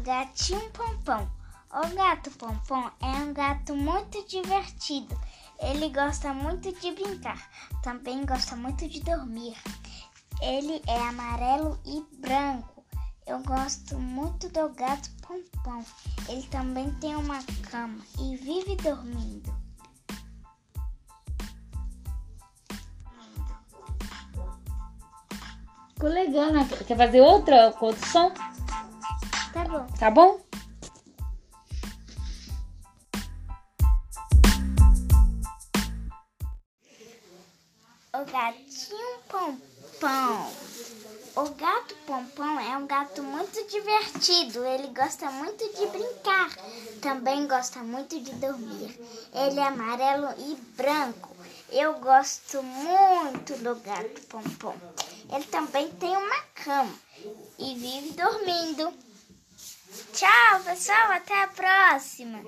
gatinho Pompom. O gato Pompom é um gato muito divertido. Ele gosta muito de brincar, também gosta muito de dormir. Ele é amarelo e branco. Eu gosto muito do gato Pompom. Ele também tem uma cama e vive dormindo. Ficou legal, né? Quer fazer outra outro som? Tá bom. Tá bom? O gatinho Pompom. O gato Pompom é um gato muito divertido. Ele gosta muito de brincar. Também gosta muito de dormir. Ele é amarelo e branco. Eu gosto muito do gato Pompom. Ele também tem uma cama e vive dormindo. Pessoal. Até a próxima.